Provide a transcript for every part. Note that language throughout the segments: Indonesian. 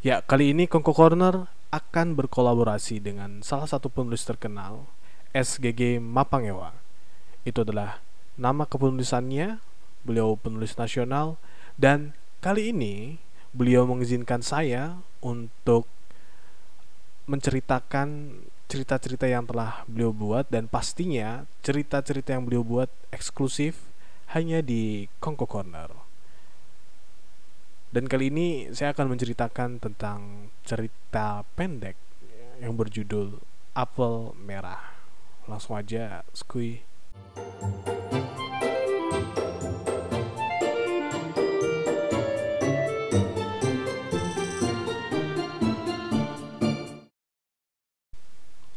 Ya, kali ini Kongko Corner akan berkolaborasi dengan salah satu penulis terkenal, SGG Mapangewa. Itu adalah nama kepenulisannya, beliau penulis nasional, dan kali ini beliau mengizinkan saya untuk menceritakan cerita-cerita yang telah beliau buat dan pastinya cerita-cerita yang beliau buat eksklusif hanya di Kongko Corner. Dan kali ini saya akan menceritakan tentang cerita pendek yang berjudul Apel Merah. Langsung aja, skui.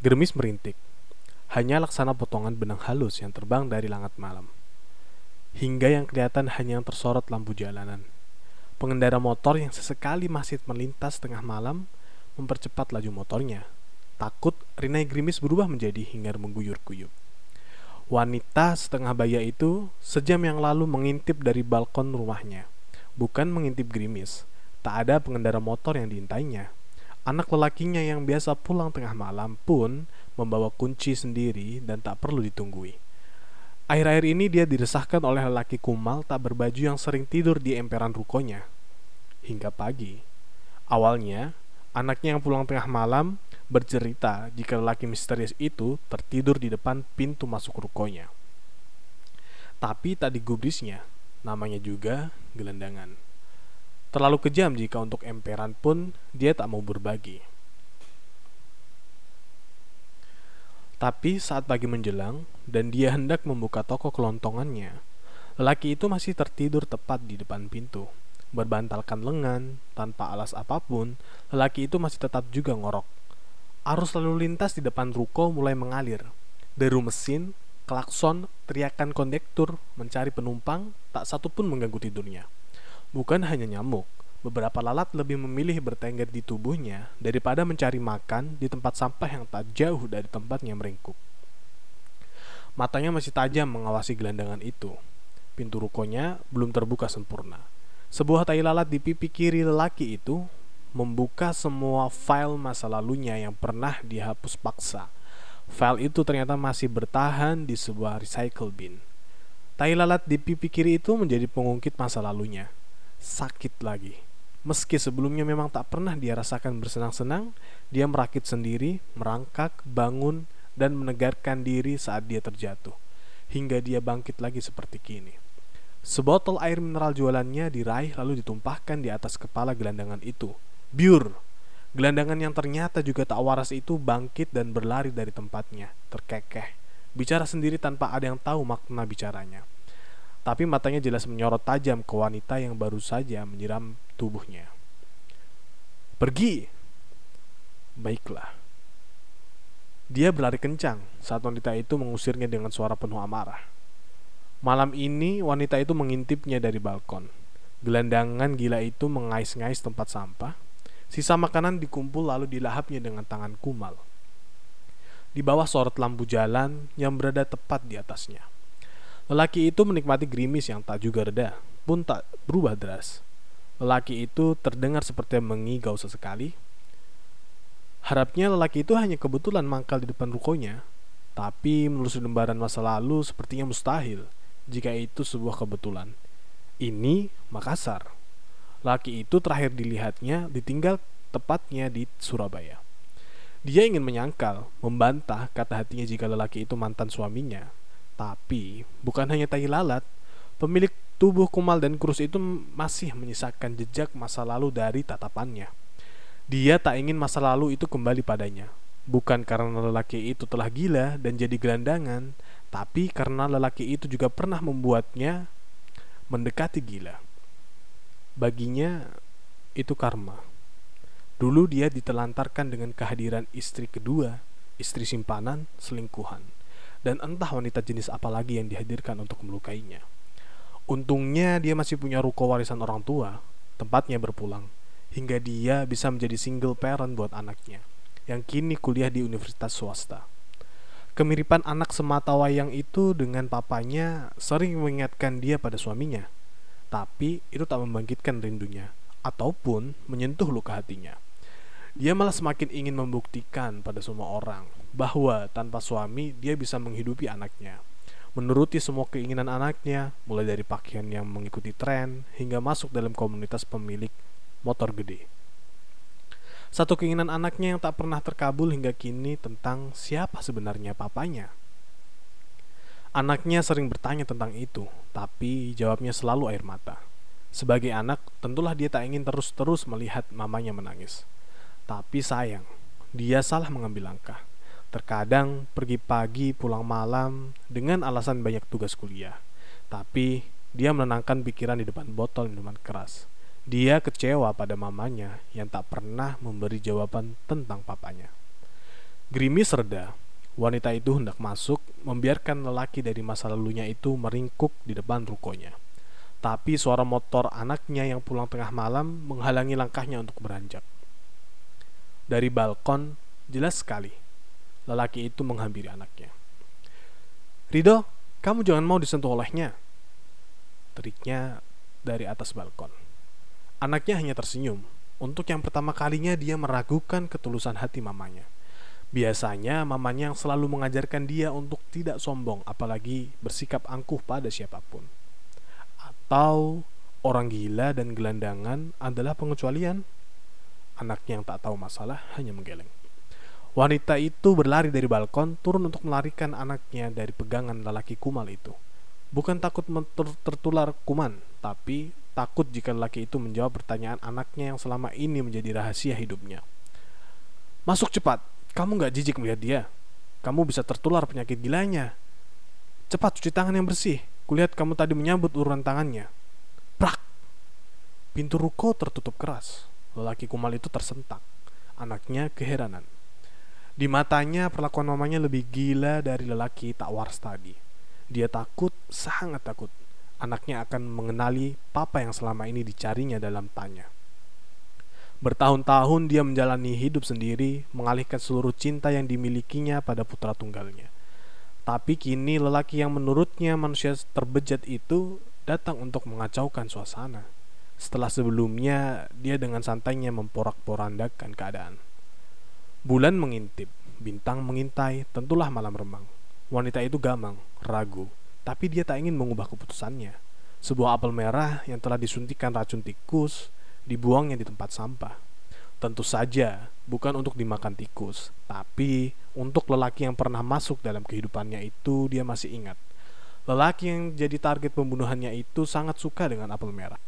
Gerimis merintik. Hanya laksana potongan benang halus yang terbang dari langit malam. Hingga yang kelihatan hanya yang tersorot lampu jalanan Pengendara motor yang sesekali masih melintas tengah malam mempercepat laju motornya. Takut Rinai Grimis berubah menjadi hingar mengguyur-guyur. Wanita setengah baya itu sejam yang lalu mengintip dari balkon rumahnya. Bukan mengintip Grimis. Tak ada pengendara motor yang diintainya. Anak lelakinya yang biasa pulang tengah malam pun membawa kunci sendiri dan tak perlu ditunggui. Akhir-akhir ini dia diresahkan oleh lelaki kumal tak berbaju yang sering tidur di emperan rukonya. Hingga pagi. Awalnya, anaknya yang pulang tengah malam bercerita jika lelaki misterius itu tertidur di depan pintu masuk rukonya. Tapi tak digubrisnya, namanya juga gelandangan. Terlalu kejam jika untuk emperan pun dia tak mau berbagi. Tapi saat pagi menjelang dan dia hendak membuka toko kelontongannya, lelaki itu masih tertidur tepat di depan pintu. Berbantalkan lengan, tanpa alas apa pun, lelaki itu masih tetap juga ngorok. Arus lalu lintas di depan ruko mulai mengalir. Deru mesin, klakson, teriakan kondektur mencari penumpang, tak satu pun mengganggu tidurnya. Bukan hanya nyamuk, beberapa lalat lebih memilih bertengger di tubuhnya daripada mencari makan di tempat sampah yang tak jauh dari tempatnya meringkuk. Matanya masih tajam mengawasi gelandangan itu. Pintu rukonya belum terbuka sempurna. Sebuah tai lalat di pipi kiri lelaki itu membuka semua file masa lalunya yang pernah dihapus paksa. File itu ternyata masih bertahan di sebuah recycle bin. Tai lalat di pipi kiri itu menjadi pengungkit masa lalunya. Sakit lagi Meski sebelumnya memang tak pernah dia rasakan bersenang-senang, dia merakit sendiri, merangkak, bangun, dan menegarkan diri saat dia terjatuh, hingga dia bangkit lagi seperti kini. Sebotol air mineral jualannya diraih lalu ditumpahkan di atas kepala gelandangan itu. Biur! Gelandangan yang ternyata juga tak waras itu bangkit dan berlari dari tempatnya, terkekeh. Bicara sendiri tanpa ada yang tahu makna bicaranya tapi matanya jelas menyorot tajam ke wanita yang baru saja menyiram tubuhnya. Pergi! Baiklah. Dia berlari kencang saat wanita itu mengusirnya dengan suara penuh amarah. Malam ini wanita itu mengintipnya dari balkon. Gelandangan gila itu mengais-ngais tempat sampah. Sisa makanan dikumpul lalu dilahapnya dengan tangan kumal. Di bawah sorot lampu jalan yang berada tepat di atasnya. Lelaki itu menikmati gerimis yang tak juga reda, pun tak berubah deras. Lelaki itu terdengar seperti mengigau sesekali. Harapnya lelaki itu hanya kebetulan mangkal di depan rukonya, tapi menelusuri lembaran masa lalu sepertinya mustahil jika itu sebuah kebetulan. Ini Makassar. Laki itu terakhir dilihatnya ditinggal tepatnya di Surabaya. Dia ingin menyangkal, membantah kata hatinya jika lelaki itu mantan suaminya, tapi bukan hanya tai lalat, pemilik tubuh kumal dan kurus itu masih menyisakan jejak masa lalu dari tatapannya. Dia tak ingin masa lalu itu kembali padanya. Bukan karena lelaki itu telah gila dan jadi gelandangan, tapi karena lelaki itu juga pernah membuatnya mendekati gila. Baginya itu karma. Dulu dia ditelantarkan dengan kehadiran istri kedua, istri simpanan, selingkuhan dan entah wanita jenis apa lagi yang dihadirkan untuk melukainya. Untungnya dia masih punya ruko warisan orang tua, tempatnya berpulang, hingga dia bisa menjadi single parent buat anaknya, yang kini kuliah di universitas swasta. Kemiripan anak semata wayang itu dengan papanya sering mengingatkan dia pada suaminya, tapi itu tak membangkitkan rindunya. ataupun menyentuh luka hatinya. Dia malah semakin ingin membuktikan pada semua orang bahwa tanpa suami dia bisa menghidupi anaknya. Menuruti semua keinginan anaknya, mulai dari pakaian yang mengikuti tren hingga masuk dalam komunitas pemilik motor gede. Satu keinginan anaknya yang tak pernah terkabul hingga kini tentang siapa sebenarnya papanya. Anaknya sering bertanya tentang itu, tapi jawabnya selalu air mata. Sebagai anak, tentulah dia tak ingin terus-terus melihat mamanya menangis. Tapi sayang, dia salah mengambil langkah. Terkadang pergi pagi pulang malam dengan alasan banyak tugas kuliah. Tapi dia menenangkan pikiran di depan botol minuman keras. Dia kecewa pada mamanya yang tak pernah memberi jawaban tentang papanya. Gerimis reda, Wanita itu hendak masuk, membiarkan lelaki dari masa lalunya itu meringkuk di depan rukonya. Tapi suara motor anaknya yang pulang tengah malam menghalangi langkahnya untuk beranjak. Dari balkon, jelas sekali, lelaki itu menghampiri anaknya. Rido, kamu jangan mau disentuh olehnya. Teriknya dari atas balkon. Anaknya hanya tersenyum. Untuk yang pertama kalinya dia meragukan ketulusan hati mamanya. Biasanya mamanya yang selalu mengajarkan dia untuk tidak sombong apalagi bersikap angkuh pada siapa pun. Atau orang gila dan gelandangan adalah pengecualian. Anaknya yang tak tahu masalah hanya menggeleng. Wanita itu berlari dari balkon turun untuk melarikan anaknya dari pegangan lelaki kumal itu. Bukan takut tertular kuman, tapi takut jika lelaki itu menjawab pertanyaan anaknya yang selama ini menjadi rahasia hidupnya. Masuk cepat, kamu gak jijik melihat dia. Kamu bisa tertular penyakit gilanya. Cepat cuci tangan yang bersih. Kulihat kamu tadi menyambut urutan tangannya. Prak! Pintu ruko tertutup keras. Lelaki kumal itu tersentak. Anaknya keheranan. Di matanya perlakuan mamanya lebih gila dari lelaki tak waras tadi. Dia takut, sangat takut. Anaknya akan mengenali papa yang selama ini dicarinya dalam tanya. Bertahun-tahun dia menjalani hidup sendiri, mengalihkan seluruh cinta yang dimilikinya pada putra tunggalnya. Tapi kini lelaki yang menurutnya manusia terbejat itu datang untuk mengacaukan suasana. Setelah sebelumnya dia dengan santainya memporak-porandakan keadaan. Bulan mengintip, bintang mengintai, tentulah malam remang. Wanita itu gamang, ragu, tapi dia tak ingin mengubah keputusannya. Sebuah apel merah yang telah disuntikan racun tikus dibuangnya di tempat sampah. Tentu saja bukan untuk dimakan tikus, tapi untuk lelaki yang pernah masuk dalam kehidupannya itu dia masih ingat. Lelaki yang jadi target pembunuhannya itu sangat suka dengan apel merah.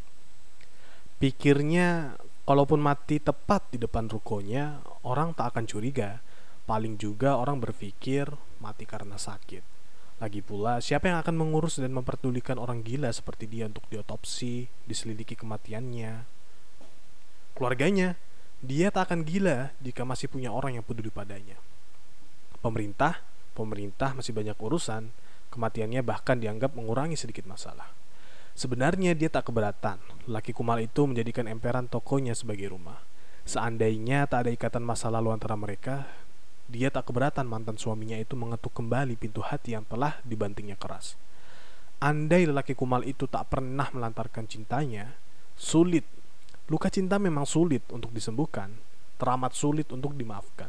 Pikirnya, kalaupun mati tepat di depan rukonya, orang tak akan curiga. Paling juga orang berpikir mati karena sakit. Lagi pula, siapa yang akan mengurus dan memperdulikan orang gila seperti dia untuk diotopsi, diselidiki kematiannya, keluarganya. Dia tak akan gila jika masih punya orang yang peduli padanya. Pemerintah, pemerintah masih banyak urusan, kematiannya bahkan dianggap mengurangi sedikit masalah. Sebenarnya dia tak keberatan, laki kumal itu menjadikan emperan tokonya sebagai rumah. Seandainya tak ada ikatan masa lalu antara mereka, dia tak keberatan mantan suaminya itu mengetuk kembali pintu hati yang telah dibantingnya keras. Andai lelaki kumal itu tak pernah melantarkan cintanya, sulit Luka cinta memang sulit untuk disembuhkan, teramat sulit untuk dimaafkan.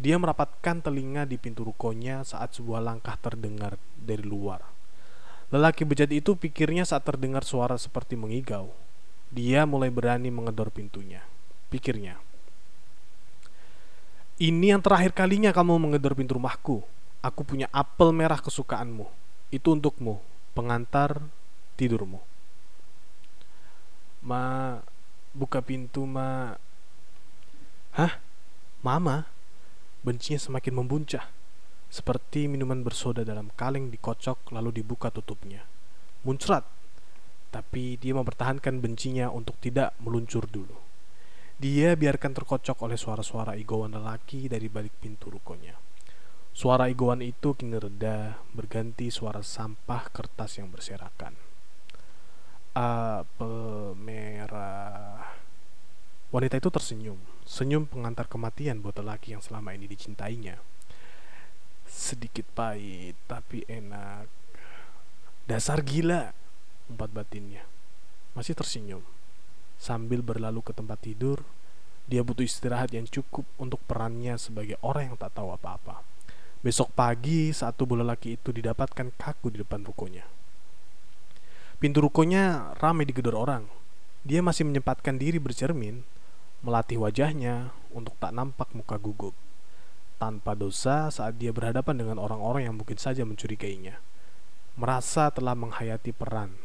Dia merapatkan telinga di pintu rukonya saat sebuah langkah terdengar dari luar. Lelaki bejat itu pikirnya saat terdengar suara seperti mengigau. Dia mulai berani mengedor pintunya. Pikirnya, ini yang terakhir kalinya kamu mengedor pintu rumahku. Aku punya apel merah kesukaanmu. Itu untukmu, pengantar tidurmu. Ma, buka pintu ma hah mama bencinya semakin membuncah seperti minuman bersoda dalam kaleng dikocok lalu dibuka tutupnya muncrat tapi dia mempertahankan bencinya untuk tidak meluncur dulu dia biarkan terkocok oleh suara-suara igowan lelaki dari balik pintu rukonya suara igowan itu kini reda berganti suara sampah kertas yang berserakan apel merah. Wanita itu tersenyum, senyum pengantar kematian buat lelaki yang selama ini dicintainya. Sedikit pahit, tapi enak. Dasar gila, empat batinnya. Masih tersenyum. Sambil berlalu ke tempat tidur, dia butuh istirahat yang cukup untuk perannya sebagai orang yang tak tahu apa-apa. Besok pagi, saat tubuh lelaki itu didapatkan kaku di depan rukonya. Pintu rukonya ramai digedor orang. Dia masih menyempatkan diri bercermin, melatih wajahnya untuk tak nampak muka gugup. Tanpa dosa saat dia berhadapan dengan orang-orang yang mungkin saja mencurigainya. Merasa telah menghayati peran,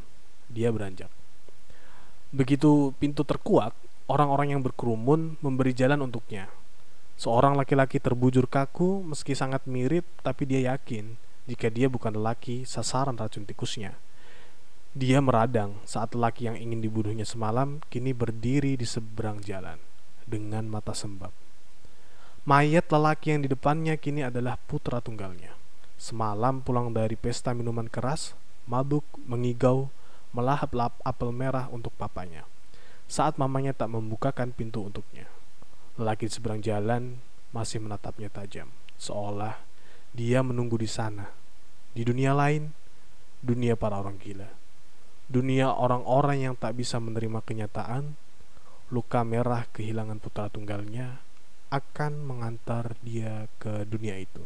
dia beranjak. Begitu pintu terkuak, orang-orang yang berkerumun memberi jalan untuknya. Seorang laki-laki terbujur kaku meski sangat mirip tapi dia yakin jika dia bukan lelaki sasaran racun tikusnya. Dia meradang saat lelaki yang ingin dibunuhnya semalam kini berdiri di seberang jalan dengan mata sembab. Mayat lelaki yang di depannya kini adalah putra tunggalnya. Semalam pulang dari pesta minuman keras, mabuk, mengigau, melahap-lahap apel merah untuk papanya. Saat mamanya tak membukakan pintu untuknya. Lelaki seberang jalan masih menatapnya tajam, seolah dia menunggu di sana, di dunia lain, dunia para orang gila dunia orang-orang yang tak bisa menerima kenyataan, luka merah kehilangan putra tunggalnya akan mengantar dia ke dunia itu.